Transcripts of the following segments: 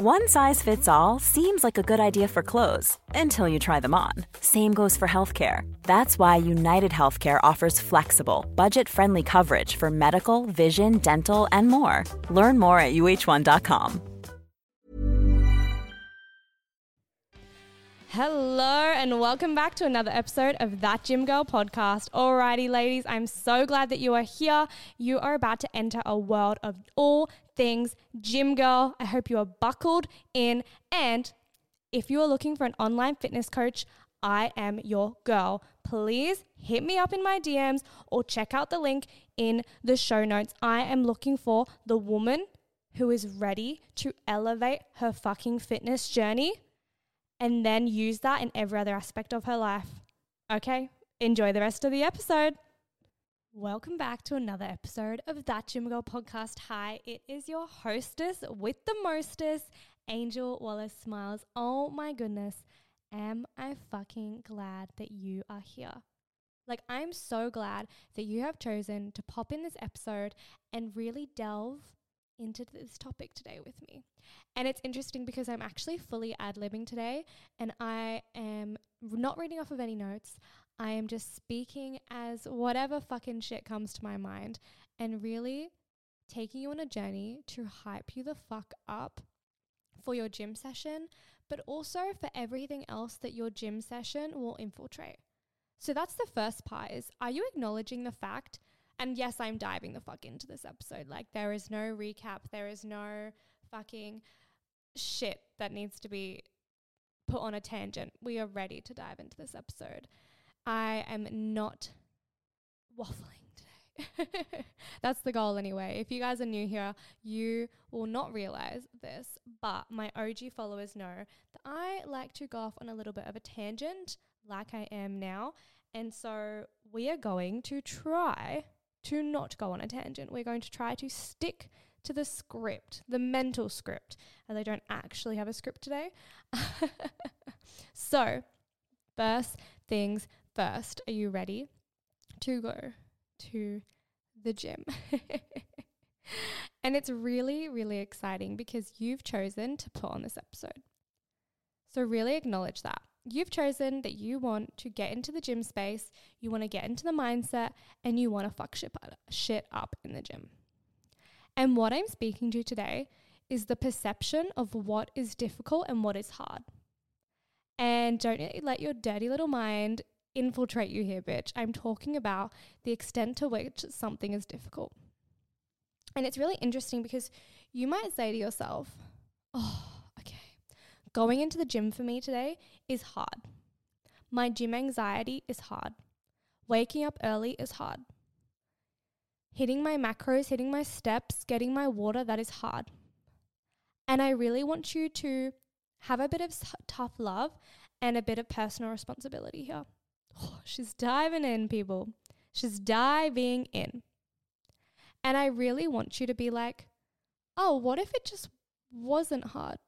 One size fits all seems like a good idea for clothes until you try them on. Same goes for healthcare. That's why United Healthcare offers flexible, budget friendly coverage for medical, vision, dental, and more. Learn more at uh1.com. Hello, and welcome back to another episode of That Gym Girl podcast. Alrighty, ladies, I'm so glad that you are here. You are about to enter a world of all things gym girl. I hope you are buckled in. And if you are looking for an online fitness coach, I am your girl. Please hit me up in my DMs or check out the link in the show notes. I am looking for the woman who is ready to elevate her fucking fitness journey and then use that in every other aspect of her life. Okay, enjoy the rest of the episode. Welcome back to another episode of That Gym Girl podcast. Hi, it is your hostess with the mostest, Angel Wallace Miles. Oh my goodness, am I fucking glad that you are here. Like, I'm so glad that you have chosen to pop in this episode and really delve into this topic today with me. And it's interesting because I'm actually fully ad libbing today and I am not reading off of any notes. I am just speaking as whatever fucking shit comes to my mind and really taking you on a journey to hype you the fuck up for your gym session, but also for everything else that your gym session will infiltrate. So that's the first part is are you acknowledging the fact and yes, I'm diving the fuck into this episode. Like there is no recap, there is no fucking shit that needs to be put on a tangent. We are ready to dive into this episode. I am not waffling today. That's the goal anyway. If you guys are new here, you will not realize this, but my OG followers know that I like to go off on a little bit of a tangent like I am now. And so we are going to try to not go on a tangent. We're going to try to stick to the script, the mental script, and they don't actually have a script today. so, first things first, are you ready to go to the gym? and it's really, really exciting because you've chosen to put on this episode. So, really acknowledge that you've chosen that you want to get into the gym space, you want to get into the mindset, and you want to fuck shit, up in the gym. And what I'm speaking to today is the perception of what is difficult and what is hard. And don't let your dirty little mind infiltrate you here, bitch. I'm talking about the extent to which something is difficult. And it's really interesting because you might say to yourself, oh, okay, Going into the gym for me today is hard. My gym anxiety is hard. Waking up early is hard. Hitting my macros, hitting my steps, getting my water, that is hard. And I really want you to have a bit of tough love and a bit of personal responsibility here. She's diving in, people. She's diving in. And I really want you to be like, oh, what if it just wasn't hard?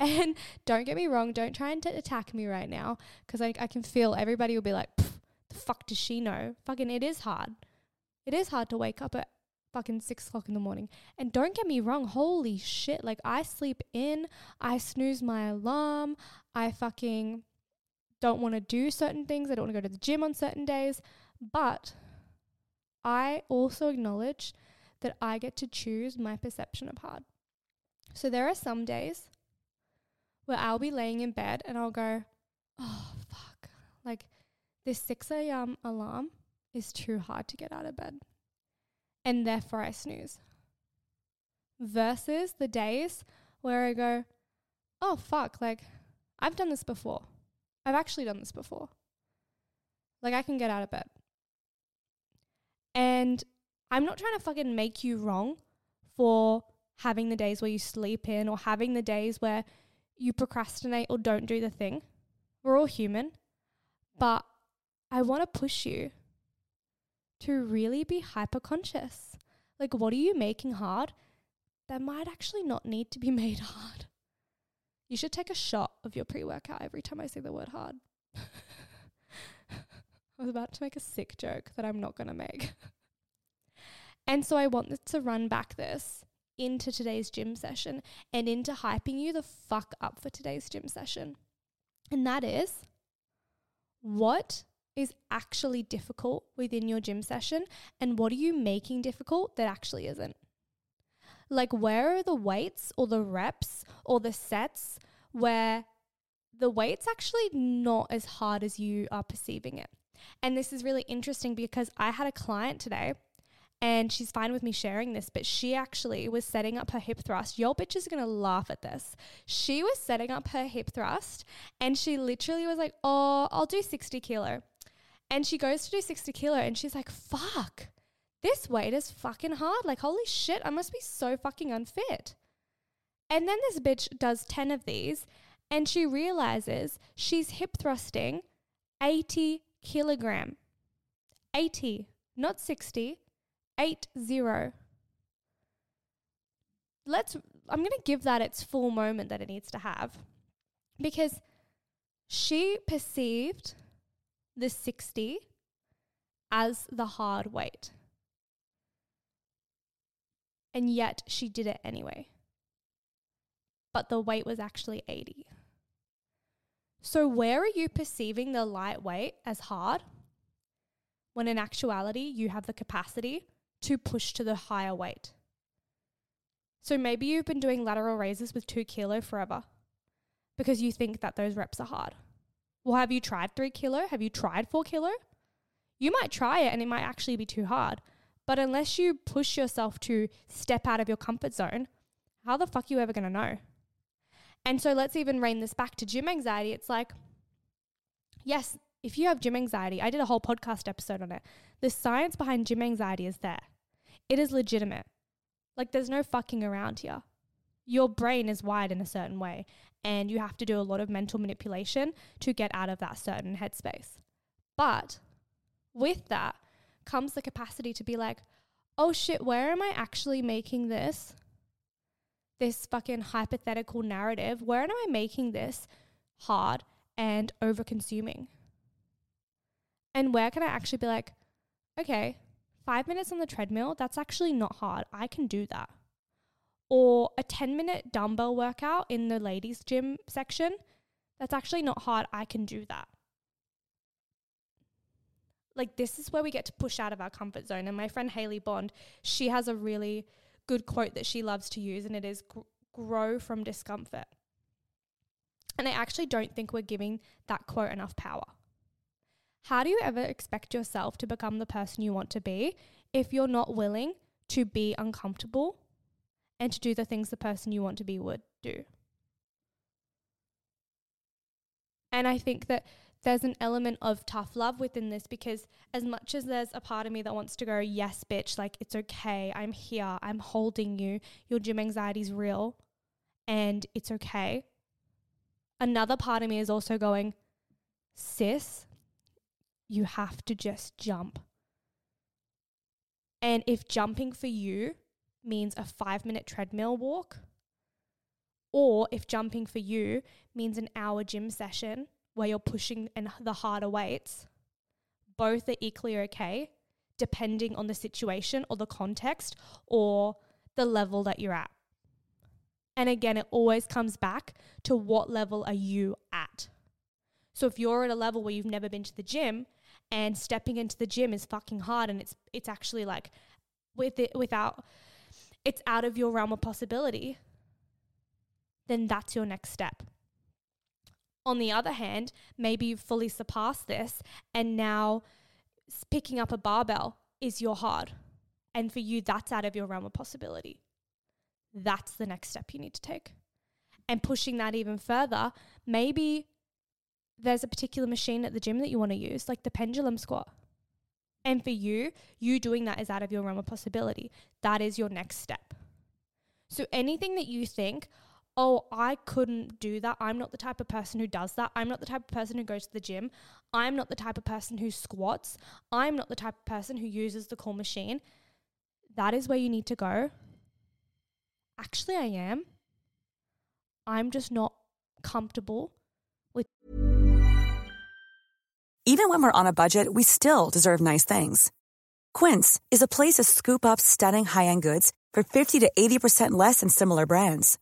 And don't get me wrong, don't try and t- attack me right now because I, I can feel everybody will be like, the fuck does she know? Fucking, it is hard. It is hard to wake up at fucking six o'clock in the morning. And don't get me wrong, holy shit. Like, I sleep in, I snooze my alarm, I fucking don't want to do certain things, I don't want to go to the gym on certain days. But I also acknowledge that I get to choose my perception of hard. So there are some days where I'll be laying in bed and I'll go, oh, fuck. Like this 6 a.m. alarm is too hard to get out of bed. And therefore I snooze. Versus the days where I go, oh, fuck. Like I've done this before. I've actually done this before. Like I can get out of bed. And I'm not trying to fucking make you wrong for having the days where you sleep in or having the days where you procrastinate or don't do the thing. We're all human. But I want to push you to really be hyper conscious. Like, what are you making hard that might actually not need to be made hard? You should take a shot of your pre workout every time I say the word hard. I was about to make a sick joke that I'm not going to make. and so I want to run back this into today's gym session and into hyping you the fuck up for today's gym session. And that is what is actually difficult within your gym session and what are you making difficult that actually isn't? Like, where are the weights or the reps or the sets where the weight's actually not as hard as you are perceiving it? And this is really interesting because I had a client today and she's fine with me sharing this, but she actually was setting up her hip thrust. Your bitch is gonna laugh at this. She was setting up her hip thrust and she literally was like, Oh, I'll do 60 kilo. And she goes to do 60 kilo and she's like, Fuck, this weight is fucking hard. Like, holy shit, I must be so fucking unfit. And then this bitch does 10 of these and she realizes she's hip thrusting 80 kilogram. 80, not 60, 8 0. Let's, I'm going to give that its full moment that it needs to have because she perceived the 60 as the hard weight. And yet she did it anyway. But the weight was actually 80. So, where are you perceiving the light weight as hard when in actuality you have the capacity to push to the higher weight? So, maybe you've been doing lateral raises with two kilo forever because you think that those reps are hard. Well, have you tried three kilo? Have you tried four kilo? You might try it and it might actually be too hard. But unless you push yourself to step out of your comfort zone, how the fuck are you ever going to know? And so let's even rein this back to gym anxiety. It's like, yes, if you have gym anxiety, I did a whole podcast episode on it. The science behind gym anxiety is there, it is legitimate. Like, there's no fucking around here. Your brain is wired in a certain way, and you have to do a lot of mental manipulation to get out of that certain headspace. But with that comes the capacity to be like, oh shit, where am I actually making this this fucking hypothetical narrative, where am I making this hard and over consuming? And where can I actually be like, okay, five minutes on the treadmill, that's actually not hard. I can do that. Or a 10 minute dumbbell workout in the ladies' gym section, that's actually not hard. I can do that. Like, this is where we get to push out of our comfort zone. And my friend Haley Bond, she has a really good quote that she loves to use, and it is grow from discomfort. And I actually don't think we're giving that quote enough power. How do you ever expect yourself to become the person you want to be if you're not willing to be uncomfortable and to do the things the person you want to be would do? And I think that there's an element of tough love within this because as much as there's a part of me that wants to go, yes, bitch, like it's okay, I'm here, I'm holding you, your gym anxiety is real and it's okay. Another part of me is also going, sis, you have to just jump. And if jumping for you means a five minute treadmill walk, or if jumping for you means an hour gym session, where you're pushing and the harder weights, both are equally okay, depending on the situation or the context or the level that you're at. And again, it always comes back to what level are you at? So if you're at a level where you've never been to the gym and stepping into the gym is fucking hard and it's it's actually like with it without it's out of your realm of possibility, then that's your next step. On the other hand, maybe you've fully surpassed this and now picking up a barbell is your hard. And for you, that's out of your realm of possibility. That's the next step you need to take. And pushing that even further, maybe there's a particular machine at the gym that you want to use, like the pendulum squat. And for you, you doing that is out of your realm of possibility. That is your next step. So anything that you think, oh, I couldn't do that. I'm not the type of person who does that. I'm not the type of person who goes to the gym. I'm not the type of person who squats. I'm not the type of person who uses the core machine. That is where you need to go. Actually, I am. I'm just not comfortable with. Even when we're on a budget, we still deserve nice things. Quince is a place to scoop up stunning high end goods for 50 to 80% less than similar brands.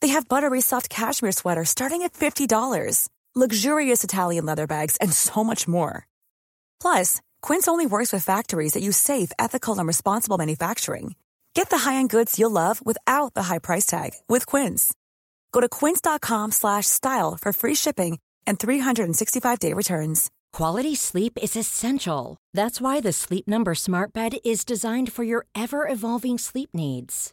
They have buttery soft cashmere sweaters starting at $50, luxurious Italian leather bags, and so much more. Plus, Quince only works with factories that use safe, ethical, and responsible manufacturing. Get the high-end goods you'll love without the high price tag with Quince. Go to quince.com/style for free shipping and 365-day returns. Quality sleep is essential. That's why the Sleep Number Smart Bed is designed for your ever-evolving sleep needs.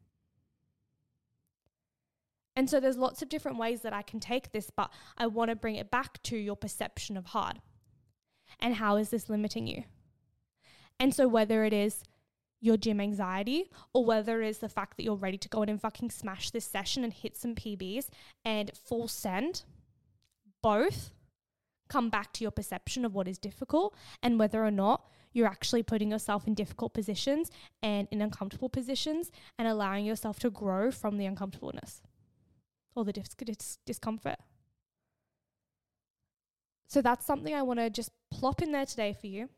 And so there's lots of different ways that I can take this, but I want to bring it back to your perception of hard. And how is this limiting you? And so whether it is your gym anxiety or whether it is the fact that you're ready to go in and fucking smash this session and hit some PBs and full send, both come back to your perception of what is difficult and whether or not you're actually putting yourself in difficult positions and in uncomfortable positions and allowing yourself to grow from the uncomfortableness or the dis- dis- discomfort. So that's something I want to just plop in there today for you.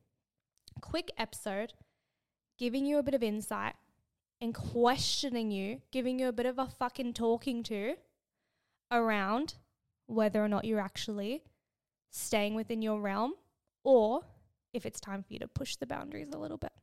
Quick episode, giving you a bit of insight and questioning you, giving you a bit of a fucking talking to around whether or not you're actually staying within your realm or if it's time for you to push the boundaries a little bit.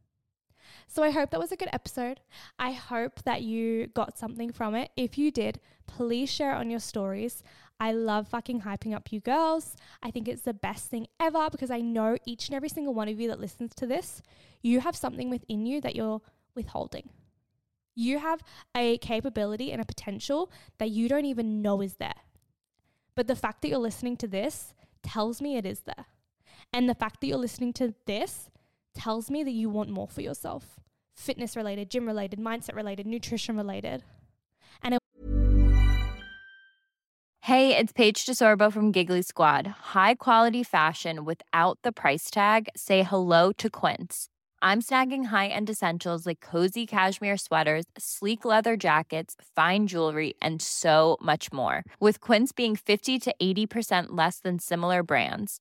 So I hope that was a good episode. I hope that you got something from it. If you did, please share it on your stories. I love fucking hyping up you girls. I think it's the best thing ever because I know each and every single one of you that listens to this, you have something within you that you're withholding. You have a capability and a potential that you don't even know is there. But the fact that you're listening to this tells me it is there. And the fact that you're listening to this tells me that you want more for yourself fitness related, gym related, mindset related, nutrition related. And it- Hey, it's Paige DeSorbo from Giggly Squad. High quality fashion without the price tag. Say hello to Quince. I'm snagging high-end essentials like cozy cashmere sweaters, sleek leather jackets, fine jewelry, and so much more. With Quince being 50 to 80% less than similar brands.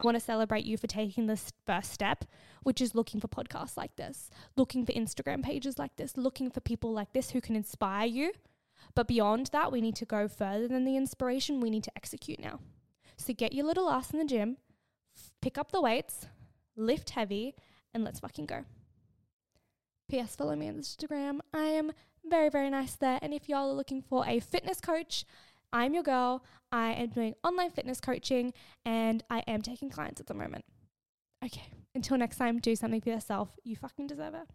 I want to celebrate you for taking this first step, which is looking for podcasts like this, looking for Instagram pages like this, looking for people like this who can inspire you. But beyond that, we need to go further than the inspiration. We need to execute now. So get your little ass in the gym, pick up the weights, lift heavy, and let's fucking go. P.S. Follow me on Instagram. I am very, very nice there. And if y'all are looking for a fitness coach, I'm your girl. I am doing online fitness coaching and I am taking clients at the moment. Okay, until next time, do something for yourself. You fucking deserve it.